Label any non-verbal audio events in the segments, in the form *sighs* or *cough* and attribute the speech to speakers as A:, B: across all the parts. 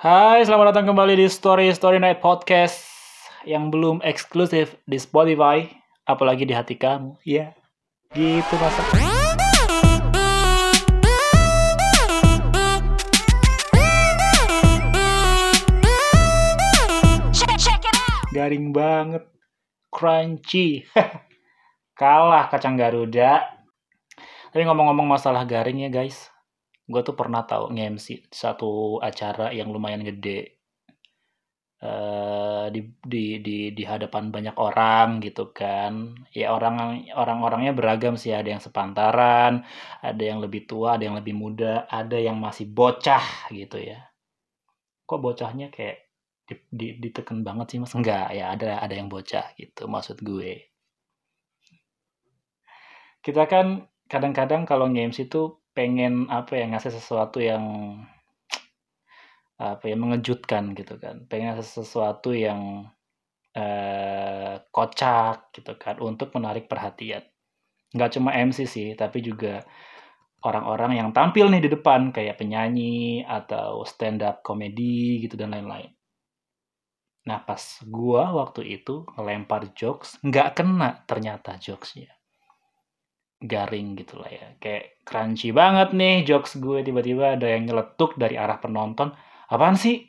A: Hai, selamat datang kembali di Story Story Night Podcast yang belum eksklusif di Spotify, apalagi di hati kamu. Iya, gitu masa. Garing banget, crunchy. *laughs* Kalah kacang Garuda. Tapi ngomong-ngomong masalah garing ya guys, gue tuh pernah tahu nge-MC satu acara yang lumayan gede. Uh, di, di di di hadapan banyak orang gitu kan. Ya orang orang-orangnya beragam sih. Ada yang sepantaran ada yang lebih tua ada yang lebih muda ada yang masih bocah gitu ya. Kok bocahnya kayak di, di, diteken banget sih mas? Enggak ya ada ada yang bocah gitu maksud gue. Kita kan kadang-kadang kalau nge-MC tuh pengen apa ya ngasih sesuatu yang apa ya mengejutkan gitu kan. Pengen ngasih sesuatu yang eh, kocak gitu kan untuk menarik perhatian. Nggak cuma MC sih tapi juga orang-orang yang tampil nih di depan kayak penyanyi atau stand up komedi gitu dan lain-lain. Nah pas gua waktu itu ngelempar jokes nggak kena ternyata jokesnya garing gitu lah ya. Kayak crunchy banget nih jokes gue tiba-tiba ada yang nyeletuk dari arah penonton. Apaan sih?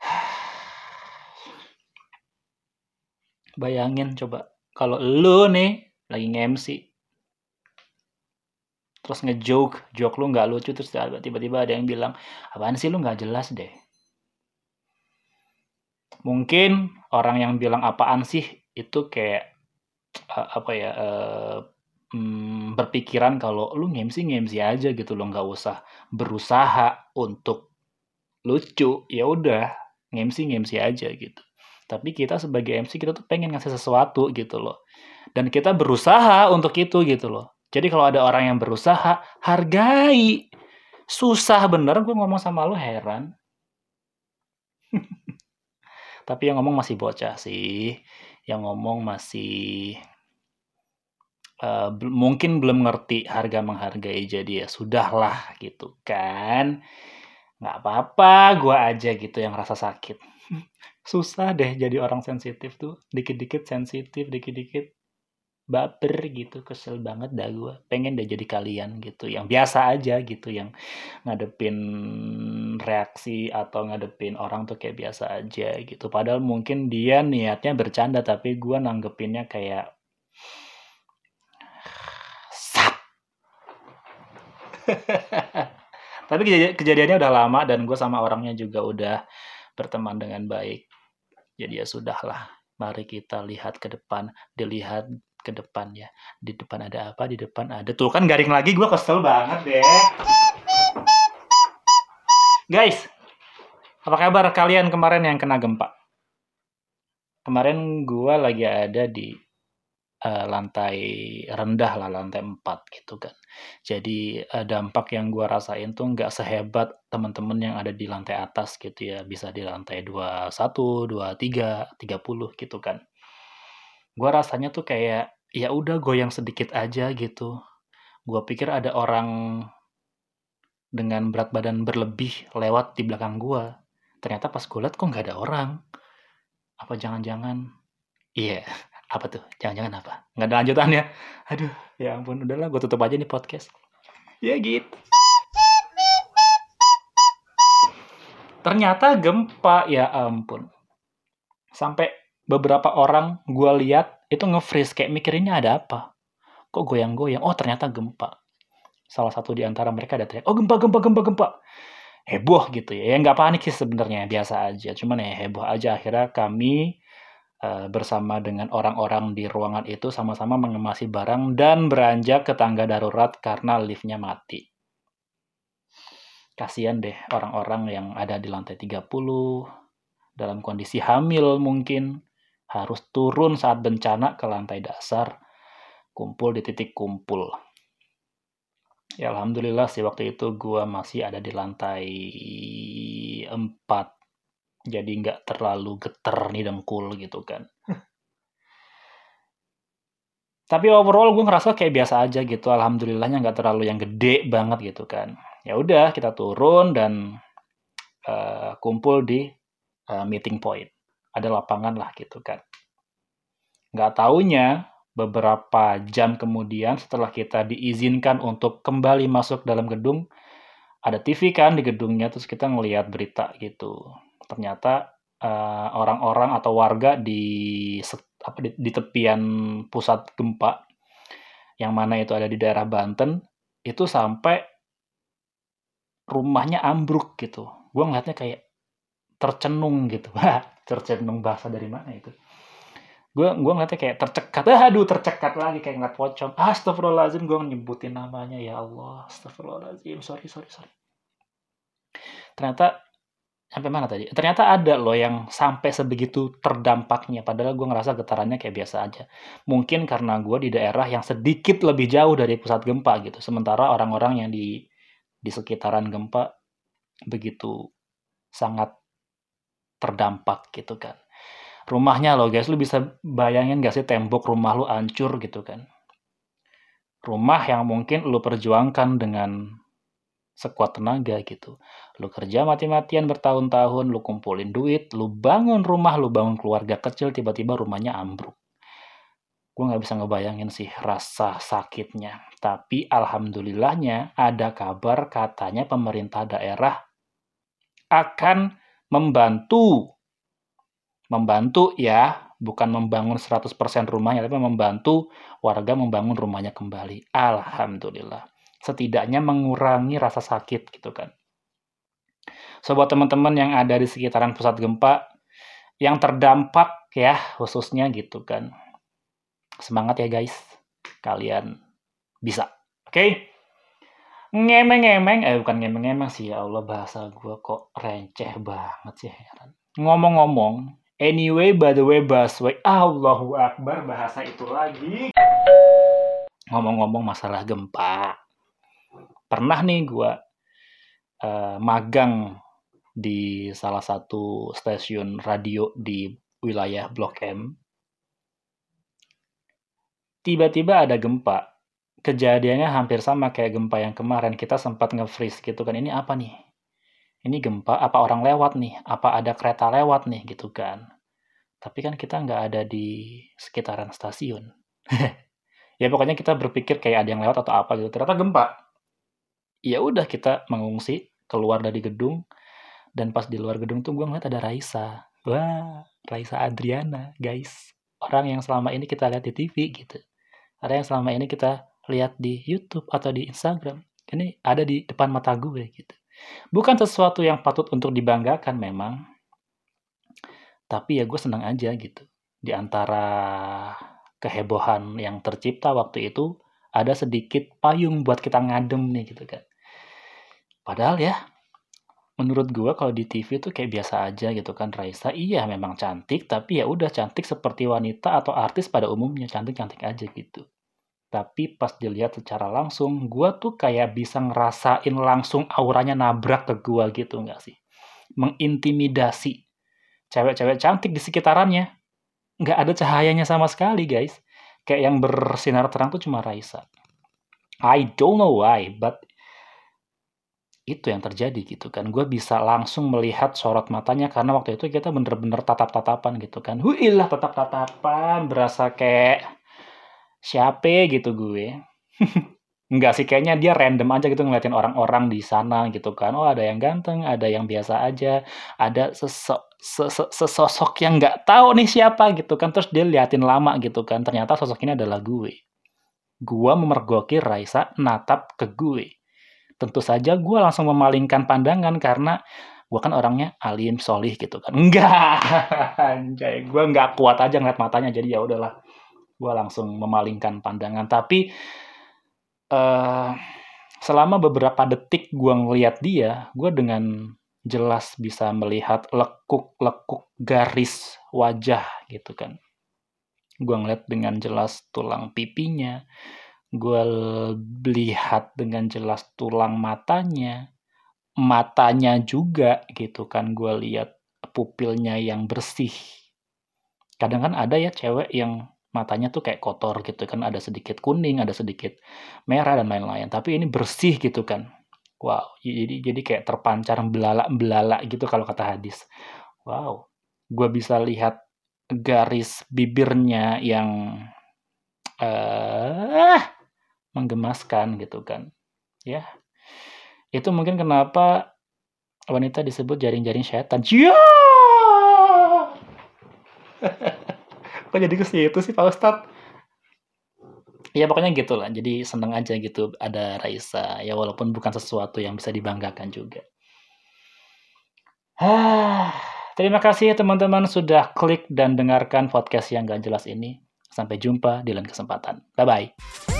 A: *sighs* Bayangin coba kalau lu nih lagi nge-MC terus ngejoke, joke lu nggak lucu terus tiba-tiba ada yang bilang apaan sih lu nggak jelas deh. Mungkin orang yang bilang apaan sih itu kayak apa ya uh, berpikiran kalau lu ngemsi ngemsi aja gitu lo nggak usah berusaha untuk lucu ya udah ngemsi ngemsi aja gitu. Tapi kita sebagai MC kita tuh pengen ngasih sesuatu gitu loh. Dan kita berusaha untuk itu gitu loh. Jadi kalau ada orang yang berusaha hargai. Susah bener gue ngomong sama lo heran. *laughs* Tapi yang ngomong masih bocah sih. Yang ngomong masih uh, mungkin belum ngerti harga menghargai jadi ya sudahlah gitu kan. Nggak apa-apa gue aja gitu yang rasa sakit. *laughs* Susah deh jadi orang sensitif tuh. Dikit-dikit sensitif dikit-dikit baper gitu kesel banget dah gue pengen deh jadi kalian gitu yang biasa aja gitu yang ngadepin reaksi atau ngadepin orang tuh kayak biasa aja gitu. Padahal mungkin dia niatnya bercanda tapi gue nanggepinnya kayak *laughs* Tapi kejadiannya udah lama dan gue sama orangnya juga udah berteman dengan baik. Jadi ya sudahlah, mari kita lihat ke depan, dilihat ke depan ya. Di depan ada apa? Di depan ada tuh kan garing lagi gue kesel banget deh. Guys, apa kabar kalian kemarin yang kena gempa? Kemarin gue lagi ada di uh, lantai rendah lah, lantai 4 gitu kan. Jadi uh, dampak yang gue rasain tuh nggak sehebat teman-teman yang ada di lantai atas gitu ya, bisa di lantai 21, 23, 30 gitu kan. Gue rasanya tuh kayak ya udah goyang sedikit aja gitu. Gue pikir ada orang dengan berat badan berlebih lewat di belakang gue. Ternyata pas gue liat kok nggak ada orang. Apa jangan-jangan iya -jangan, apa tuh? Jangan-jangan apa? Nggak ada lanjutannya. Aduh, ya ampun. Udahlah, gue tutup aja nih podcast. Ya gitu. Ternyata gempa, ya ampun. Sampai beberapa orang gue lihat itu nge-freeze kayak mikirinnya ada apa. Kok goyang-goyang? Oh ternyata gempa. Salah satu di antara mereka ada teriak, oh gempa, gempa, gempa, gempa. Heboh gitu ya. Ya nggak panik sih sebenarnya, biasa aja. Cuman ya heboh aja. Akhirnya kami Eh, bersama dengan orang-orang di ruangan itu sama-sama mengemasi barang dan beranjak ke tangga darurat karena liftnya mati. Kasihan deh orang-orang yang ada di lantai 30 dalam kondisi hamil mungkin harus turun saat bencana ke lantai dasar kumpul di titik kumpul. Ya alhamdulillah sih waktu itu gua masih ada di lantai 4 jadi nggak terlalu geter nih dengkul gitu kan. Tapi overall gue ngerasa kayak biasa aja gitu. Alhamdulillahnya nggak terlalu yang gede banget gitu kan. Ya udah kita turun dan uh, kumpul di uh, meeting point. Ada lapangan lah gitu kan. Nggak taunya beberapa jam kemudian setelah kita diizinkan untuk kembali masuk dalam gedung ada TV kan di gedungnya terus kita ngelihat berita gitu ternyata uh, orang-orang atau warga di apa di, di tepian pusat gempa yang mana itu ada di daerah Banten itu sampai rumahnya ambruk gitu. Gue ngeliatnya kayak tercenung gitu. *laughs* tercenung bahasa dari mana itu? Gue gue ngeliatnya kayak tercekat. Ah, aduh tercekat lagi kayak ngeliat pocong. Astagfirullahaladzim gue nyebutin namanya ya Allah. Astagfirullahaladzim. Sorry sorry sorry. Ternyata sampai mana tadi? Ternyata ada loh yang sampai sebegitu terdampaknya. Padahal gue ngerasa getarannya kayak biasa aja. Mungkin karena gue di daerah yang sedikit lebih jauh dari pusat gempa gitu. Sementara orang-orang yang di di sekitaran gempa begitu sangat terdampak gitu kan. Rumahnya loh guys, lu bisa bayangin gak sih tembok rumah lu hancur gitu kan. Rumah yang mungkin lu perjuangkan dengan sekuat tenaga gitu. Lu kerja mati-matian bertahun-tahun, lu kumpulin duit, lu bangun rumah, lu bangun keluarga kecil, tiba-tiba rumahnya ambruk. Gue gak bisa ngebayangin sih rasa sakitnya. Tapi alhamdulillahnya ada kabar katanya pemerintah daerah akan membantu. Membantu ya, bukan membangun 100% rumahnya, tapi membantu warga membangun rumahnya kembali. Alhamdulillah setidaknya mengurangi rasa sakit gitu kan. So buat teman-teman yang ada di sekitaran pusat gempa yang terdampak ya khususnya gitu kan. Semangat ya guys. Kalian bisa. Oke? Okay? Ngemeng-ngemeng, eh bukan ngemeng-ngemeng sih ya Allah bahasa gue kok receh banget sih heran. Ngomong-ngomong, anyway by the way busway, Allahu Akbar bahasa itu lagi. Ngomong-ngomong masalah gempa, pernah nih gue uh, magang di salah satu stasiun radio di wilayah Blok M. Tiba-tiba ada gempa. Kejadiannya hampir sama kayak gempa yang kemarin. Kita sempat nge-freeze gitu kan. Ini apa nih? Ini gempa apa orang lewat nih? Apa ada kereta lewat nih gitu kan? Tapi kan kita nggak ada di sekitaran stasiun. *laughs* ya pokoknya kita berpikir kayak ada yang lewat atau apa gitu. Ternyata gempa ya udah kita mengungsi keluar dari gedung. Dan pas di luar gedung tuh gue ngeliat ada Raisa. Wah Raisa Adriana guys. Orang yang selama ini kita lihat di TV gitu. Ada yang selama ini kita lihat di YouTube atau di Instagram ini ada di depan mata gue gitu. Bukan sesuatu yang patut untuk dibanggakan memang. Tapi ya gue senang aja gitu. Di antara kehebohan yang tercipta waktu itu ada sedikit payung buat kita ngadem nih gitu kan Padahal ya, menurut gue kalau di TV tuh kayak biasa aja gitu kan Raisa. Iya memang cantik tapi ya udah cantik seperti wanita atau artis pada umumnya. Cantik-cantik aja gitu. Tapi pas dilihat secara langsung gue tuh kayak bisa ngerasain langsung auranya nabrak ke gue gitu nggak sih? Mengintimidasi cewek-cewek cantik di sekitarannya. Nggak ada cahayanya sama sekali guys. Kayak yang bersinar terang tuh cuma Raisa. I don't know why but itu yang terjadi gitu kan. Gue bisa langsung melihat sorot matanya karena waktu itu kita bener-bener tatap-tatapan gitu kan. Huilah tatap-tatapan, berasa kayak siapa gitu gue. *laughs* Enggak sih, kayaknya dia random aja gitu ngeliatin orang-orang di sana gitu kan. Oh ada yang ganteng, ada yang biasa aja, ada sesok, sesosok yang nggak tahu nih siapa gitu kan. Terus dia liatin lama gitu kan. Ternyata sosok ini adalah gue. Gua memergoki Raisa natap ke gue tentu saja gue langsung memalingkan pandangan karena gue kan orangnya alim solih gitu kan. Enggak *laughs* anjay. Gue nggak kuat aja ngeliat matanya jadi ya udahlah. Gue langsung memalingkan pandangan. Tapi uh, selama beberapa detik gue ngeliat dia gue dengan jelas bisa melihat lekuk-lekuk garis wajah gitu kan. Gue ngeliat dengan jelas tulang pipinya gue lihat dengan jelas tulang matanya, matanya juga gitu kan gue lihat pupilnya yang bersih. Kadang kan ada ya cewek yang matanya tuh kayak kotor gitu kan ada sedikit kuning, ada sedikit merah dan lain-lain. Tapi ini bersih gitu kan. Wow, jadi jadi kayak terpancar belalak-belalak gitu kalau kata hadis. Wow, gue bisa lihat garis bibirnya yang uh, menggemaskan gitu kan. Ya, itu mungkin kenapa wanita disebut jaring-jaring setan. Ya! *laughs* Kok jadi ke situ sih Pak Ustadz? Ya pokoknya gitu lah. Jadi seneng aja gitu ada Raisa. Ya walaupun bukan sesuatu yang bisa dibanggakan juga. *sighs* Terima kasih teman-teman sudah klik dan dengarkan podcast yang gak jelas ini. Sampai jumpa di lain kesempatan. Bye-bye.